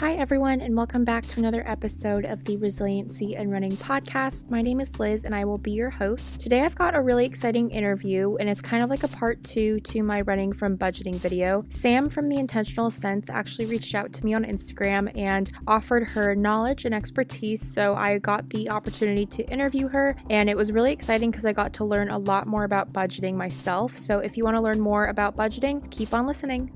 Hi, everyone, and welcome back to another episode of the Resiliency and Running podcast. My name is Liz, and I will be your host. Today, I've got a really exciting interview, and it's kind of like a part two to my running from budgeting video. Sam from The Intentional Sense actually reached out to me on Instagram and offered her knowledge and expertise, so I got the opportunity to interview her, and it was really exciting because I got to learn a lot more about budgeting myself. So, if you want to learn more about budgeting, keep on listening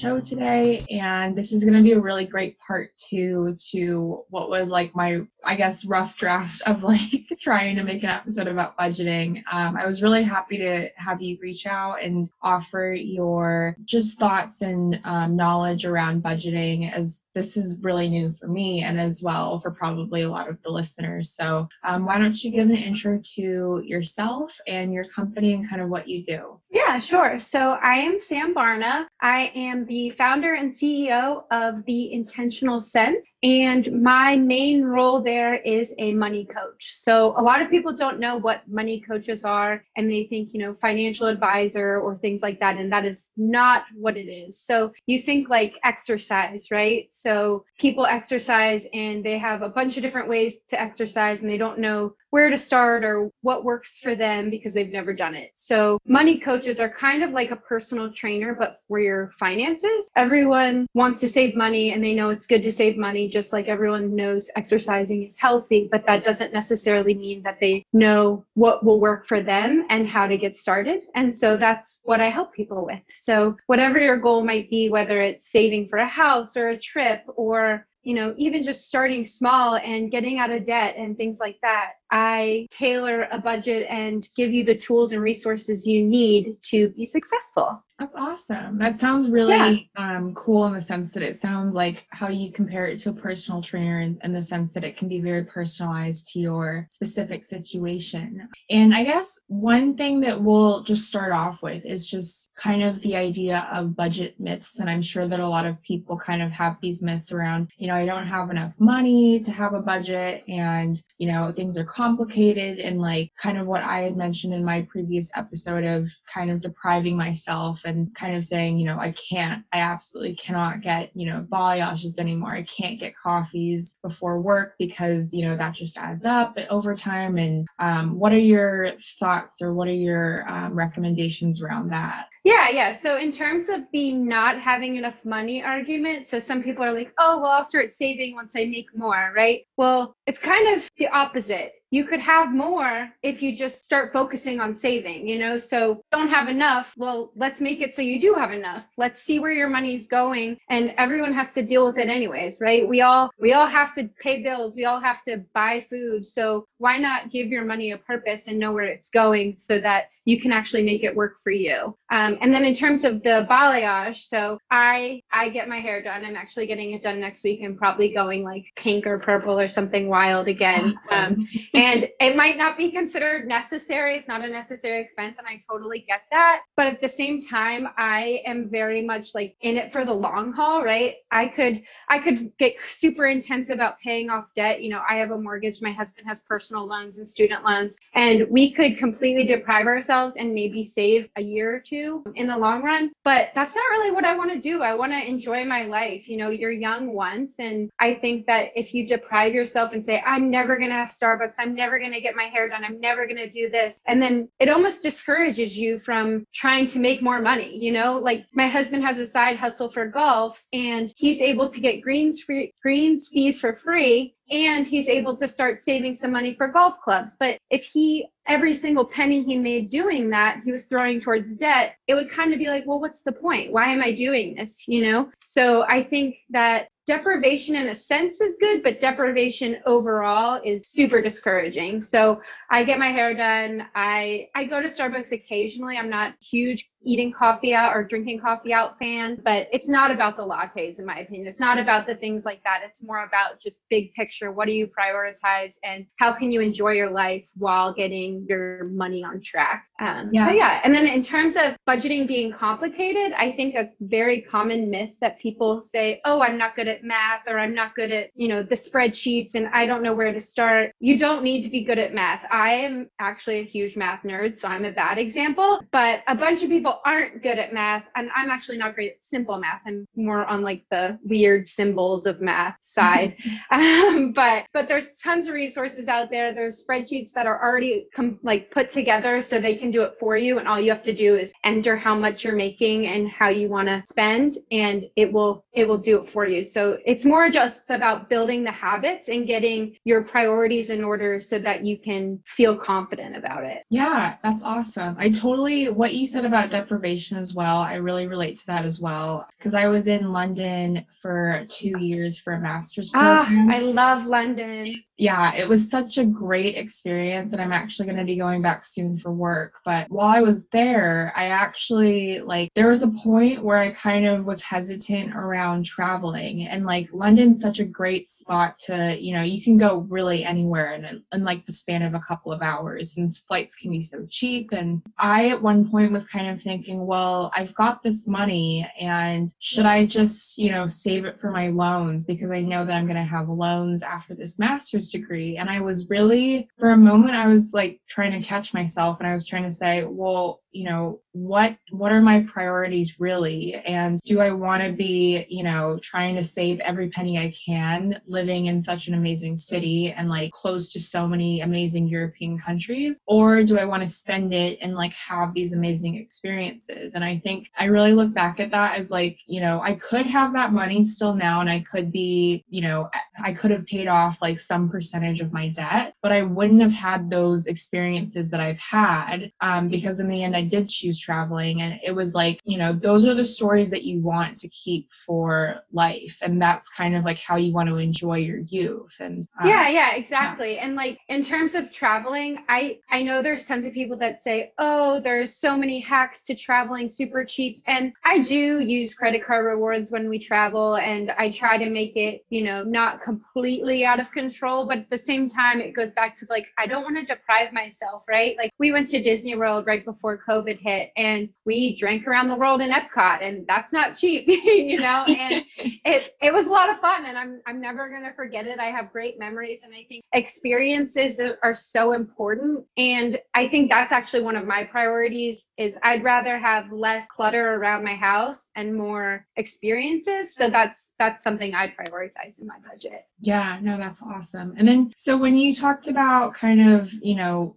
show today and this is going to be a really great part two to what was like my i guess rough draft of like trying to make an episode about budgeting. Um, i was really happy to have you reach out and offer your just thoughts and um, knowledge around budgeting as this is really new for me and as well for probably a lot of the listeners. So um, why don't you give an intro to yourself and your company and kind of what you do? Yeah sure. So i am sam barna. I am the founder and CEO of The Intentional Sense. And my main role there is a money coach. So a lot of people don't know what money coaches are and they think, you know, financial advisor or things like that. And that is not what it is. So you think like exercise, right? So people exercise and they have a bunch of different ways to exercise and they don't know where to start or what works for them because they've never done it. So money coaches are kind of like a personal trainer, but for your finances. Everyone wants to save money and they know it's good to save money just like everyone knows exercising is healthy, but that doesn't necessarily mean that they know what will work for them and how to get started. And so that's what I help people with. So whatever your goal might be, whether it's saving for a house or a trip or you know, even just starting small and getting out of debt and things like that, I tailor a budget and give you the tools and resources you need to be successful. That's awesome. That sounds really yeah. um, cool in the sense that it sounds like how you compare it to a personal trainer in, in the sense that it can be very personalized to your specific situation. And I guess one thing that we'll just start off with is just kind of the idea of budget myths. And I'm sure that a lot of people kind of have these myths around, you know, I don't have enough money to have a budget and, you know, things are complicated and like kind of what I had mentioned in my previous episode of kind of depriving myself and kind of saying, you know, I can't, I absolutely cannot get, you know, balayages anymore. I can't get coffees before work because, you know, that just adds up over time. And um, what are your thoughts or what are your um, recommendations around that? Yeah, yeah. So in terms of the not having enough money argument, so some people are like, oh, well, I'll start saving once I make more, right? Well, it's kind of the opposite you could have more if you just start focusing on saving, you know? So don't have enough. Well, let's make it so you do have enough. Let's see where your money's going and everyone has to deal with it anyways, right? We all we all have to pay bills. We all have to buy food. So why not give your money a purpose and know where it's going so that you can actually make it work for you. Um, and then in terms of the balayage, so I I get my hair done. I'm actually getting it done next week and probably going like pink or purple or something wild again. Um, and it might not be considered necessary. It's not a necessary expense, and I totally get that. But at the same time, I am very much like in it for the long haul, right? I could I could get super intense about paying off debt. You know, I have a mortgage. My husband has personal loans and student loans, and we could completely deprive ourselves and maybe save a year or two in the long run. But that's not really what I want to do. I want to enjoy my life. You know, you're young once. And I think that if you deprive yourself and say, I'm never going to have Starbucks, I'm never going to get my hair done, I'm never going to do this. And then it almost discourages you from trying to make more money. You know, like my husband has a side hustle for golf and he's able to get greens free, greens fees for free and he's able to start saving some money for golf clubs. But if he, every single penny he made doing that, he was throwing towards debt, it would kind of be like, well, what's the point? Why am I doing this? You know? So I think that deprivation in a sense is good, but deprivation overall is super discouraging. So I get my hair done. I I go to Starbucks occasionally. I'm not huge eating coffee out or drinking coffee out fan, but it's not about the lattes in my opinion. It's not about the things like that. It's more about just big picture. What do you prioritize and how can you enjoy your life while getting your money on track? Um, yeah. yeah. And then in terms of budgeting being complicated, I think a very common myth that people say, "Oh, I'm not good at math or I'm not good at, you know, the spreadsheets and I don't know where to start." You don't need to be good at math. I am actually a huge math nerd, so I'm a bad example, but a bunch of people people aren't good at math, and I'm actually not great at simple math. I'm more on like the weird symbols of math side. um, but but there's tons of resources out there. There's spreadsheets that are already com- like put together so they can do it for you, and all you have to do is enter how much you're making and how you want to spend, and it will it will do it for you. So it's more just about building the habits and getting your priorities in order so that you can feel confident about it. Yeah, that's awesome. I totally what you said about deprivation as well. I really relate to that as well because I was in London for 2 years for a master's program. Ah, I love London. Yeah, it was such a great experience and I'm actually going to be going back soon for work, but while I was there, I actually like there was a point where I kind of was hesitant around traveling and like London's such a great spot to, you know, you can go really anywhere in, in like the span of a couple of hours since flights can be so cheap. And I at one point was kind of thinking, well, I've got this money and should I just, you know, save it for my loans? Because I know that I'm going to have loans after this master's degree. And I was really, for a moment, I was like trying to catch myself and I was trying to say, well, you know what what are my priorities really? And do i want to be you know trying to save every penny i can living in such an amazing city and like close to so many amazing european countries? Or do i want to spend it and like have these amazing experiences and i think i really look back at that as like you know i could have that money still now and i could be you know i could have paid off like some percentage of my debt but i wouldn't have had those experiences that i've had um, because in the end I did choose traveling. And it was like, you know, those are the stories that you want to keep for life. And that's kind of like how you want to enjoy your youth. And um, yeah, yeah, exactly. Yeah. And like in terms of traveling, I, I know there's tons of people that say, oh, there's so many hacks to traveling super cheap. And I do use credit card rewards when we travel. And I try to make it, you know, not completely out of control. But at the same time, it goes back to like, I don't want to deprive myself, right? Like we went to Disney World right before COVID hit and we drank around the world in Epcot and that's not cheap, you know, and it, it was a lot of fun and I'm, I'm never going to forget it. I have great memories and I think experiences are so important. And I think that's actually one of my priorities is I'd rather have less clutter around my house and more experiences. So that's, that's something I prioritize in my budget. Yeah, no, that's awesome. And then, so when you talked about kind of, you know,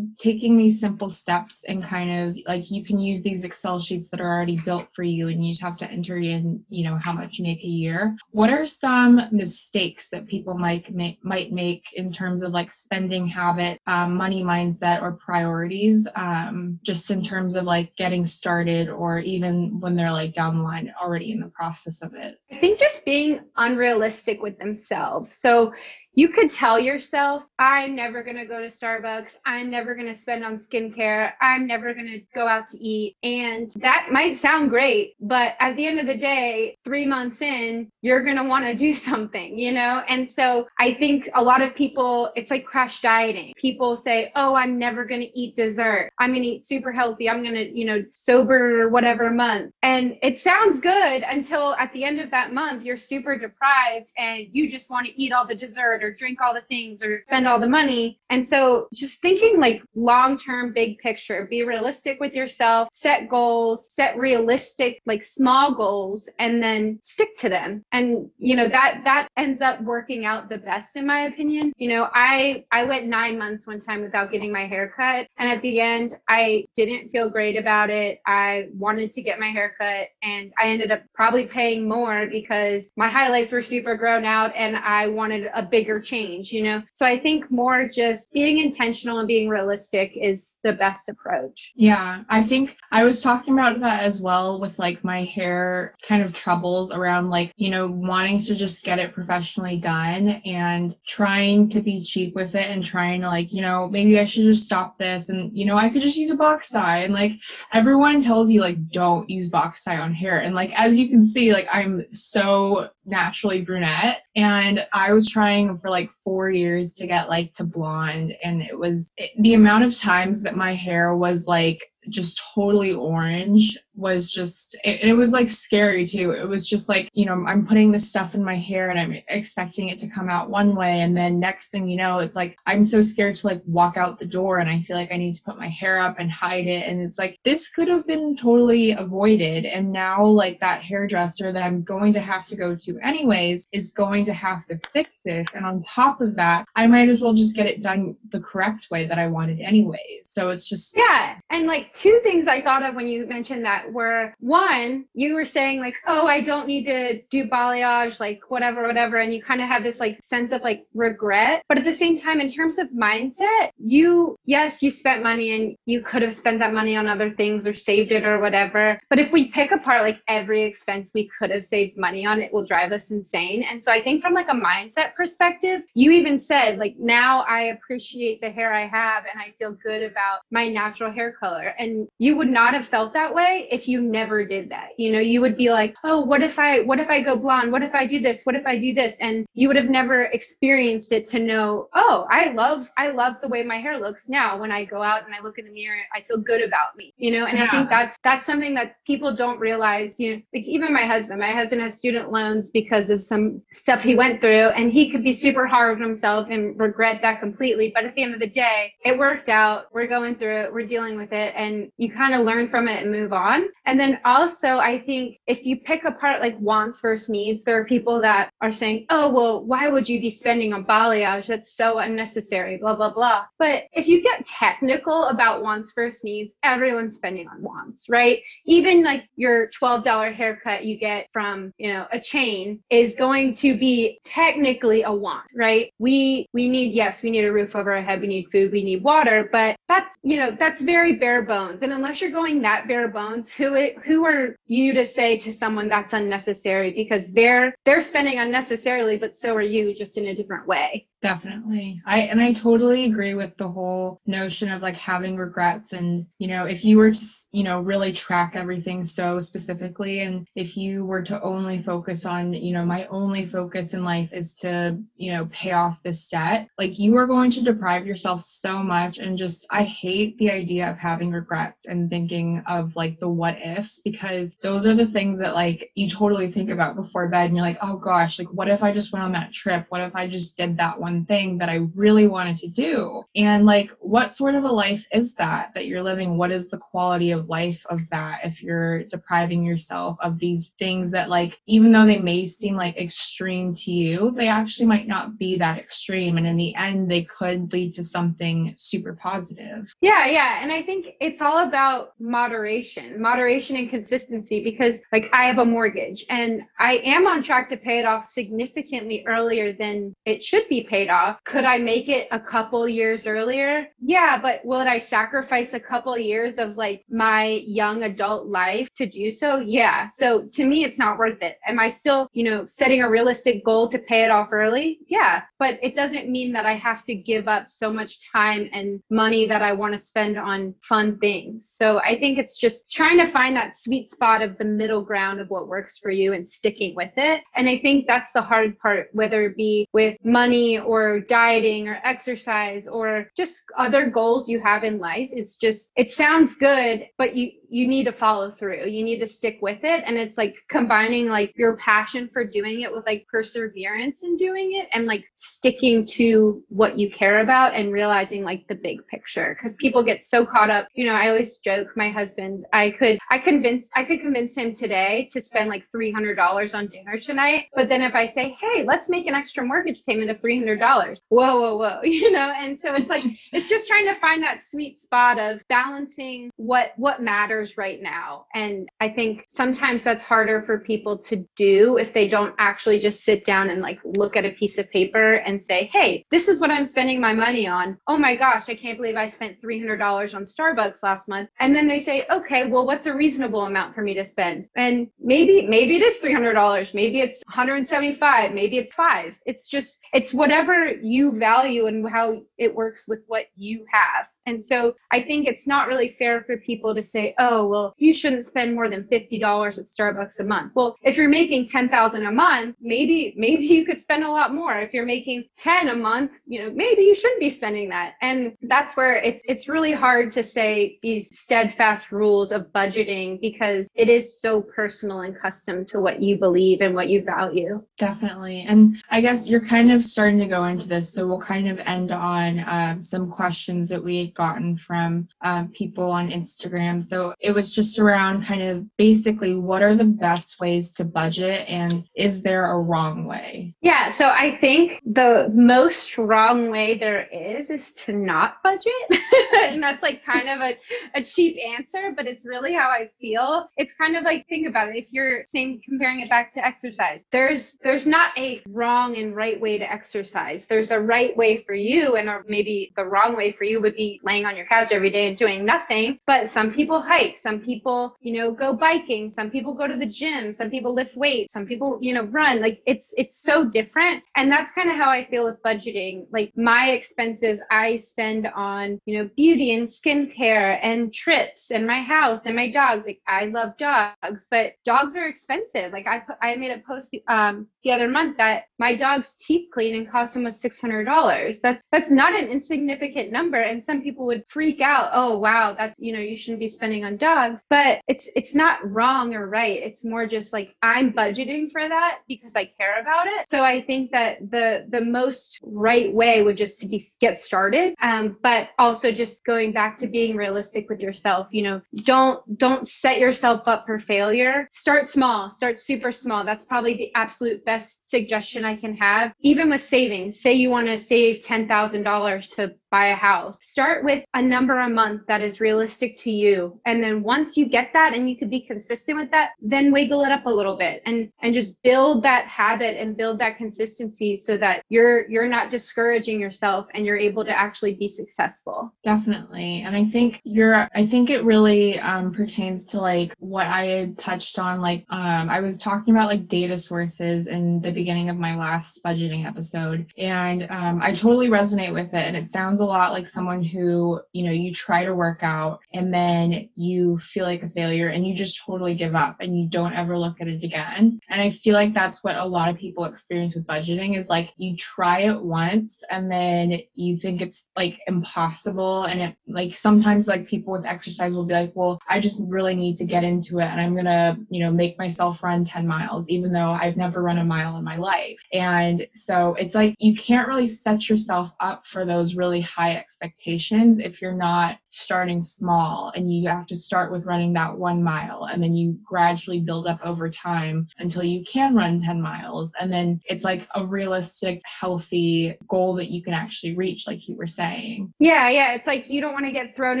taking these simple steps and kind of like you can use these Excel sheets that are already built for you and you just have to enter in, you know, how much you make a year. What are some mistakes that people might make, might make in terms of like spending habit, um, money mindset, or priorities, um, just in terms of like getting started or even when they're like down the line already in the process of it? I think just being unrealistic with themselves. So you could tell yourself, I'm never going to go to Starbucks. I'm never going to spend on skincare. I'm never going to go out to eat. And that might sound great, but at the end of the day, three months in, you're going to want to do something, you know? And so I think a lot of people, it's like crash dieting. People say, oh, I'm never going to eat dessert. I'm going to eat super healthy. I'm going to, you know, sober or whatever month. And it sounds good until at the end of that month, you're super deprived and you just want to eat all the dessert or drink all the things or spend all the money. And so just thinking like long term, big picture, be realistic with yourself, set goals, set realistic, like small goals, and then stick to them. And, you know, that, that ends up working out the best in my opinion. You know, I, I went nine months one time without getting my hair cut. And at the end, I didn't feel great about it. I wanted to get my hair cut and I ended up probably paying more because my highlights were super grown out and I wanted a bigger change, you know? So I think more just being intentional and being realistic is the best approach. Yeah, I think I was talking about that as well with like my hair kind of troubles around like, you know, wanting to just get it professionally done and trying to be cheap with it and trying to like, you know, maybe I should just stop this and, you know, I could just use a box dye. And like everyone tells you, like, don't use box dye on hair. And like, as you can see, like, I'm so naturally brunette and I was trying for like four years to get like to blonde. And it was it, the amount of times that my hair was like just totally orange was just it, it, was like scary too. It was just like you know i'm putting this stuff in my hair and i'm expecting it to come out one way and then next thing you know it's like i'm so scared to like walk out the door and i feel like i need to put my hair up and hide it and it's like this could have been totally avoided and now like that hairdresser that i'm going to have to go to anyways is going to have to fix this and on top of that i might as well just get it done the correct way that i wanted anyways. So it's just yeah and like two things i thought of when you mentioned that were one, you were saying like, oh, I don't need to do balayage, like whatever, whatever. And you kind of have this like sense of like regret. But at the same time, in terms of mindset, you, yes, you spent money and you could have spent that money on other things or saved it or whatever. But if we pick apart like every expense we could have saved money on, it will drive us insane. And so I think from like a mindset perspective, you even said like, now I appreciate the hair I have and I feel good about my natural hair color. And you would not have felt that way if you never did that. You know, you would be like, oh, what if I, what if I go blonde? What if I do this? What if I do this? And you would have never experienced it to know, oh, I love, I love the way my hair looks now. When I go out and I look in the mirror, I feel good about me, you know? And yeah. I think that's, that's something that people don't realize, you know, like even my husband, my husband has student loans because of some stuff he went through and he could be super hard on himself and regret that completely. But at the end of the day, it worked out. We're going through it. We're dealing with it and you kind of learn from it and move on. And then also, I think if you pick apart like wants versus needs, there are people that are saying, oh, well, why would you be spending on balayage? That's so unnecessary, blah, blah, blah. But if you get technical about wants versus needs, everyone's spending on wants, right? Even like your $12 haircut you get from, you know, a chain is going to be technically a want, right? We, we need, yes, we need a roof over our head. We need food. We need water, but that's, you know, that's very bare bones. And unless you're going that bare bones, who it, who are you to say to someone that's unnecessary? Because they're they're spending unnecessarily but so are you just in a different way Definitely. I and I totally agree with the whole notion of like having regrets and you know if you were to you know really track everything so specifically and if you were to only focus on you know my only focus in life is to you know pay off this debt like you are going to deprive yourself so much and just I hate the idea of having regrets and thinking of like the what ifs because those are the things that like you totally think about before bed and you're like oh gosh like what if I just went on that trip what if I just did that one one thing that I really wanted to do. And like, what sort of a life is that that you're living? What is the quality of life of that if you're depriving yourself of these things that, like, even though they may seem like extreme to you, they actually might not be that extreme. And in the end, they could lead to something super positive. Yeah, yeah. And I think it's all about moderation, moderation and consistency because, like, I have a mortgage and I am on track to pay it off significantly earlier than it should be paid paid off. Could I make it a couple years earlier? Yeah, but would I sacrifice a couple years of like my young adult life to do so? Yeah. So to me, it's not worth it. Am I still, you know, setting a realistic goal to pay it off early? Yeah. But it doesn't mean that I have to give up so much time and money that I want to spend on fun things. So I think it's just trying to find that sweet spot of the middle ground of what works for you and sticking with it. And I think that's the hard part, whether it be with money or dieting or exercise or just other goals you have in life. It's just, it sounds good, but you, you need to follow through. You need to stick with it. And it's like combining like your passion for doing it with like perseverance in doing it and like sticking to what you care about and realizing like the big picture. Cause people get so caught up. You know, I always joke my husband, I could, I convince, I could convince him today to spend like $300 on dinner tonight. But then if I say, Hey, let's make an extra mortgage payment of $300. Whoa, whoa, whoa, you know? And so it's like, it's just trying to find that sweet spot of balancing what, what matters right now. And I think sometimes that's harder for people to do if they don't actually just sit down and like look at a piece of paper and say, Hey, this is what I'm spending my money on. Oh my gosh, I can't believe I spent $300 on Starbucks last month. And then they say, okay, well, what's a reasonable amount for me to spend? And maybe, maybe it is $300. Maybe it's 175. Maybe it's five. It's just, it's whatever you value and how it works with what you have And so I think it's not really fair for people to say, oh, well, you shouldn't spend more than $50 at Starbucks a month. Well, if you're making 10,000 a month, maybe, maybe you could spend a lot more. If you're making 10 a month, you know, maybe you shouldn't be spending that. And that's where it's, it's really hard to say these steadfast rules of budgeting because it is so personal and custom to what you believe and what you value. Definitely. And I guess you're kind of starting to go into this. So we'll kind of end on um, some questions that we gotten from um, people on Instagram. So it was just around kind of basically what are the best ways to budget and is there a wrong way? Yeah. So I think the most wrong way there is is to not budget. and that's like kind of a, a cheap answer, but it's really how I feel. It's kind of like think about it. If you're saying comparing it back to exercise, there's there's not a wrong and right way to exercise. There's a right way for you and maybe the wrong way for you would be laying on your couch every day and doing nothing. But some people hike, some people, you know, go biking, some people go to the gym, some people lift weights, some people, you know, run. Like it's it's so different. And that's kind of how I feel with budgeting. Like my expenses I spend on, you know, beauty and skincare and trips and my house and my dogs. Like I love dogs, but dogs are expensive. Like I put I made a post um the other month that my dog's teeth cleaning cost almost six hundred dollars. That's that's not an insignificant number. And some people would freak out. Oh wow, that's you know you shouldn't be spending on dogs. But it's it's not wrong or right. It's more just like I'm budgeting for that because I care about it. So I think that the the most right way would just to be get started. Um, but also just going back to being realistic with yourself. You know, don't don't set yourself up for failure. Start small. Start super small. That's probably the absolute best suggestion I can have. Even with savings, say you want to save $10,000 to buy a house. Start with a number a month that is realistic to you. And then once you get that and you could be consistent with that, then wiggle it up a little bit and and just build that habit and build that consistency so that you're you're not discouraging yourself and you're able to actually be successful. Definitely. And I think you're I think it really um, pertains to like what I had touched on like um, I was talking about like data sources in the beginning of my last budgeting episode and um, I totally resonate with it and it sounds a lot like someone who, you know, you try to work out and then you feel like a failure and you just totally give up and you don't ever look at it again. And I feel like that's what a lot of people experience with budgeting is like you try it once and then you think it's like impossible. And it like sometimes like people with exercise will be like, well, I just really need to get into it and I'm going to, you know, make myself run 10 miles, even though I've never run a mile in my life. And so it's like you can't really set yourself up for those really high expectations if you're not starting small and you have to start with running that one mile and then you gradually build up over time until you can run 10 miles. And then it's like a realistic healthy goal that you can actually reach like you were saying. Yeah yeah. It's like you don't want to get thrown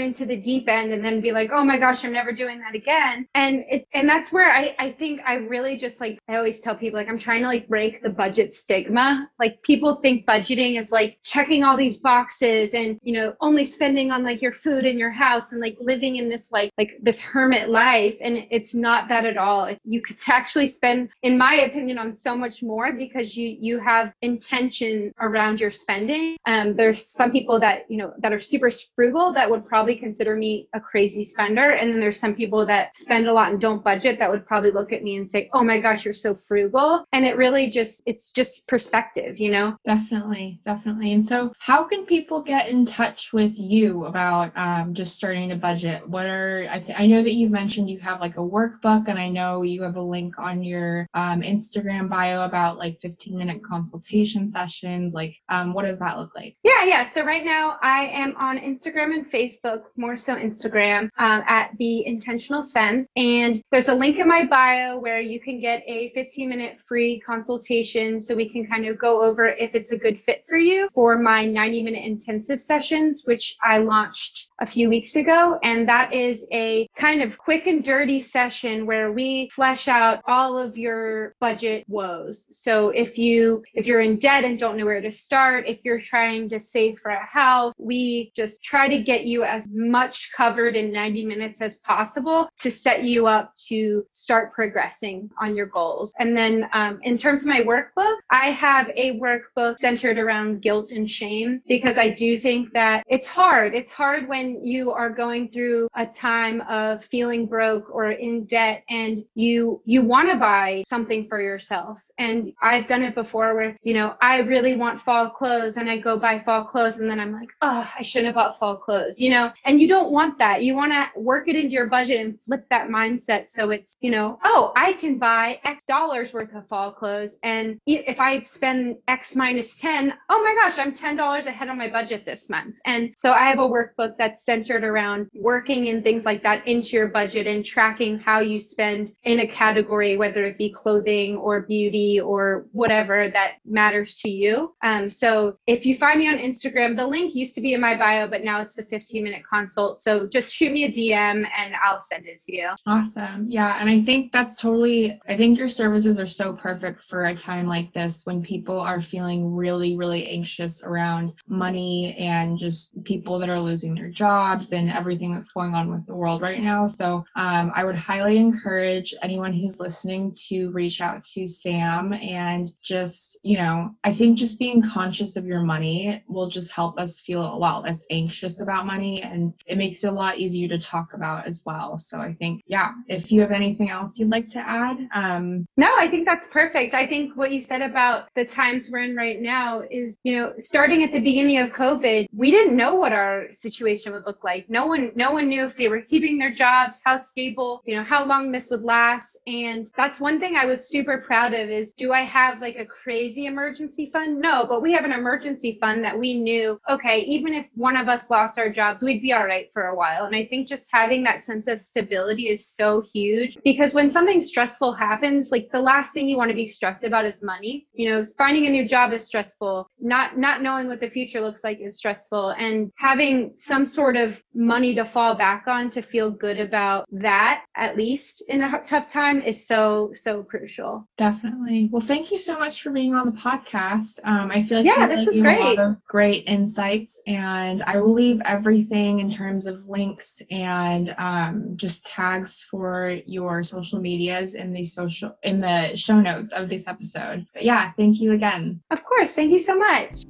into the deep end and then be like oh my gosh i'm never doing that again. And it's and that's where i i think i really just like i always tell people like i'm trying to like break the budget stigma. Like people think budgeting is like checking all these boxes and you know only spending on like your food in your house and like living in this like like this hermit life and it's not that at all. It's, you could actually spend in my opinion on so much more because you you have intention around your spending. Um there's some people that you know that are super frugal that would probably consider me a crazy spender and then there's some people that spend a lot and don't budget that would probably look at me and say oh my gosh you're so frugal. And it really just it's just perspective you know? Definitely definitely. And so how can people get in touch with you about um, just starting to budget? What are I, th- I know that you've mentioned you have like a workbook, and I know you have a link on your um, Instagram bio about like 15 minute consultation sessions. Like, um, what does that look like? Yeah, yeah. So right now I am on Instagram and Facebook, more so Instagram, um, at the Intentional Sense, and there's a link in my bio where you can get a 15 minute free consultation, so we can kind of go over if it's a good fit for you for my 90 minute intensive sessions, which I launched a few weeks ago. And that is a kind of quick and dirty session where we flesh out all of your budget woes. So if you, if you're in debt and don't know where to start, if you're trying to save for a house, we just try to get you as much covered in 90 minutes as possible to set you up to start progressing on your goals. And then um, in terms of my workbook, I have a workbook centered around guilt and shame because I do think that it's hard. It's hard when you are going through a time of feeling broke or in debt and you you want to buy something for yourself and I've done it before where, you know, I really want fall clothes and I go buy fall clothes and then I'm like, oh, I shouldn't have bought fall clothes, you know, and you don't want that. You want to work it into your budget and flip that mindset. So it's, you know, oh, I can buy X dollars worth of fall clothes. And if I spend X minus 10, oh my gosh, I'm $10 ahead on my budget this month. And so I have a workbook that's centered around working and things like that into your budget and tracking how you spend in a category, whether it be clothing or beauty or whatever that matters to you. Um, so if you find me on Instagram, the link used to be in my bio, but now it's the 15 minute consult. So just shoot me a DM and I'll send it to you. Awesome. Yeah. And I think that's totally, I think your services are so perfect for a time like this when people are feeling really, really anxious around money and just people that are losing their jobs and everything that's going on with the world right now. So um, I would highly encourage anyone who's listening to reach out to Sam and just, you know, I think just being conscious of your money will just help us feel a lot less anxious about money and it makes it a lot easier to talk about as well. So I think, yeah, if you have anything else you'd like to add. Um, no, I think that's perfect. I think what you said about the times we're in right now is, you know, starting at the beginning of COVID, we didn't know what our situation would look like. No one, no one knew if they were keeping their jobs, how stable, you know, how long this would last. And that's one thing I was super proud of is is do I have like a crazy emergency fund? No, but we have an emergency fund that we knew, okay, even if one of us lost our jobs, we'd be all right for a while. And I think just having that sense of stability is so huge because when something stressful happens, like the last thing you want to be stressed about is money. You know, finding a new job is stressful. Not not knowing what the future looks like is stressful. And having some sort of money to fall back on to feel good about that, at least in a tough time, is so, so crucial. Definitely. Well, thank you so much for being on the podcast. Um, I feel like yeah, this is great. A lot of great insights, and I will leave everything in terms of links and um, just tags for your social medias in the social in the show notes of this episode. But yeah, thank you again. Of course, thank you so much.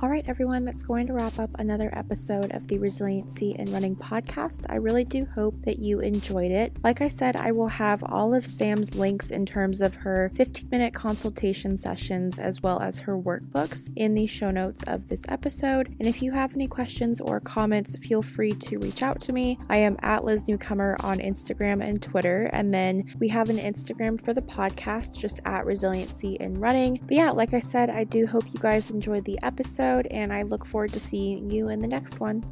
All right, everyone, that's going to wrap up another episode of the Resiliency in Running podcast. I really do hope that you enjoyed it. Like I said, I will have all of Sam's links in terms of her 15 minute consultation sessions as well as her workbooks in the show notes of this episode. And if you have any questions or comments, feel free to reach out to me. I am at Liz Newcomer on Instagram and Twitter. And then we have an Instagram for the podcast, just at Resiliency in Running. But yeah, like I said, I do hope you guys enjoyed the episode episode, and I look forward to seeing you in the next one.